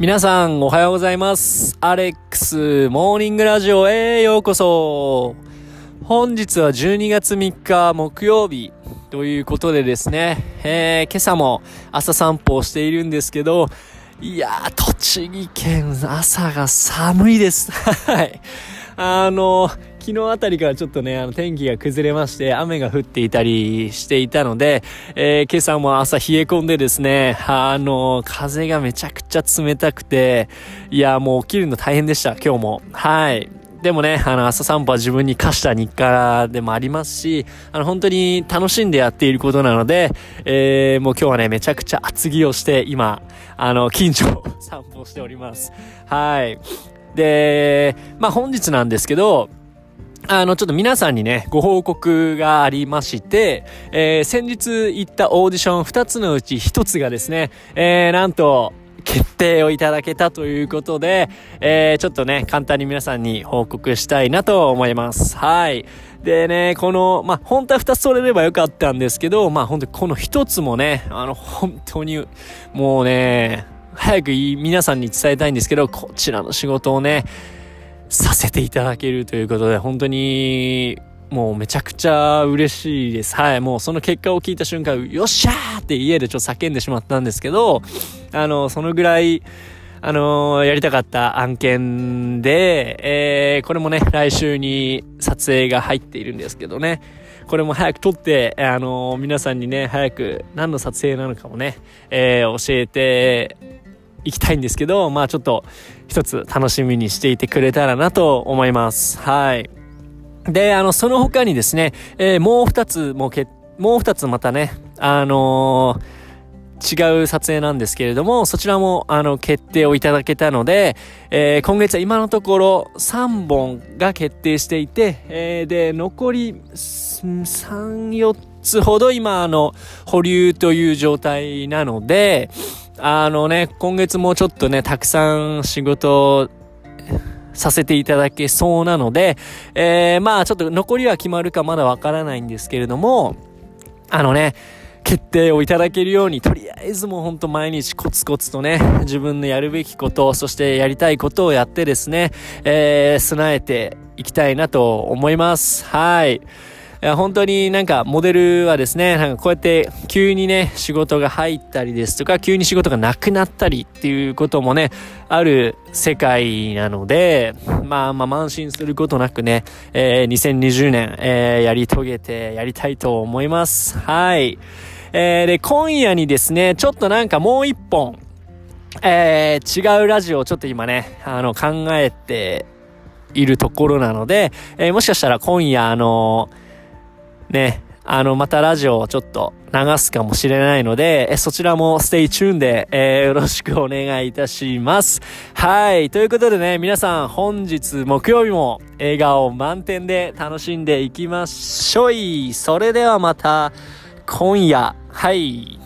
皆さんおはようございます。アレックスモーニングラジオへようこそ。本日は12月3日木曜日ということでですね、えー、今朝も朝散歩をしているんですけど、いやー、栃木県朝が寒いです。はい。あの、昨日あたりからちょっとね、あの天気が崩れまして、雨が降っていたりしていたので、えー、今朝も朝冷え込んでですね、あの、風がめちゃくちゃ冷たくて、いや、もう起きるの大変でした、今日も。はい。でもね、あの、朝散歩は自分に課した日課でもありますし、あの、本当に楽しんでやっていることなので、えー、もう今日はね、めちゃくちゃ厚着をして、今、あの、近所を散歩しております。はい。で、まあ、本日なんですけど、あの、ちょっと皆さんにね、ご報告がありまして、えー、先日行ったオーディション2つのうち1つがですね、えー、なんと、決定をいただけたということで、えー、ちょっとね、簡単に皆さんに報告したいなと思います。はい。でね、この、まあ、本当は2つ取れればよかったんですけど、まあ、本当にこの1つもね、あの、本当に、もうね、早く皆さんに伝えたいんですけど、こちらの仕事をね、させていただけるということで、本当に、もうめちゃくちゃ嬉しいです。はい。もうその結果を聞いた瞬間、よっしゃーって家でちょっと叫んでしまったんですけど、あの、そのぐらい、あのー、やりたかった案件で、えー、これもね、来週に撮影が入っているんですけどね、これも早く撮って、あのー、皆さんにね、早く何の撮影なのかもね、えー、教えていきたいんですけど、まあちょっと一つ楽しみにしていてくれたらなと思います。はい。で、あの、その他にですね、えー、もう二つ、もけ、もう二つまたね、あのー、違う撮影なんですけれども、そちらも、あの、決定をいただけたので、えー、今月は今のところ3本が決定していて、えー、で、残り3、4つほど今、あの、保留という状態なので、あのね、今月もちょっとね、たくさん仕事させていただけそうなので、えー、まあちょっと残りは決まるかまだわからないんですけれども、あのね、決定をいただけるように、とりあえずもうほんと毎日コツコツとね、自分のやるべきこと、そしてやりたいことをやってですね、えー、備えていきたいなと思います。はい。いや、本当になんかモデルはですね、なんかこうやって急にね、仕事が入ったりですとか、急に仕事がなくなったりっていうこともね、ある世界なので、まあまあ慢心することなくね、えー、2020年、えー、やり遂げてやりたいと思います。はい。えー、で、今夜にですね、ちょっとなんかもう一本、えー、違うラジオをちょっと今ね、あの、考えているところなので、えー、もしかしたら今夜あのね、あの、またラジオをちょっと流すかもしれないので、えそちらも stay tune で、えー、よろしくお願いいたします。はい。ということでね、皆さん本日木曜日も笑顔満点で楽しんでいきましょい。それではまた今夜、はい。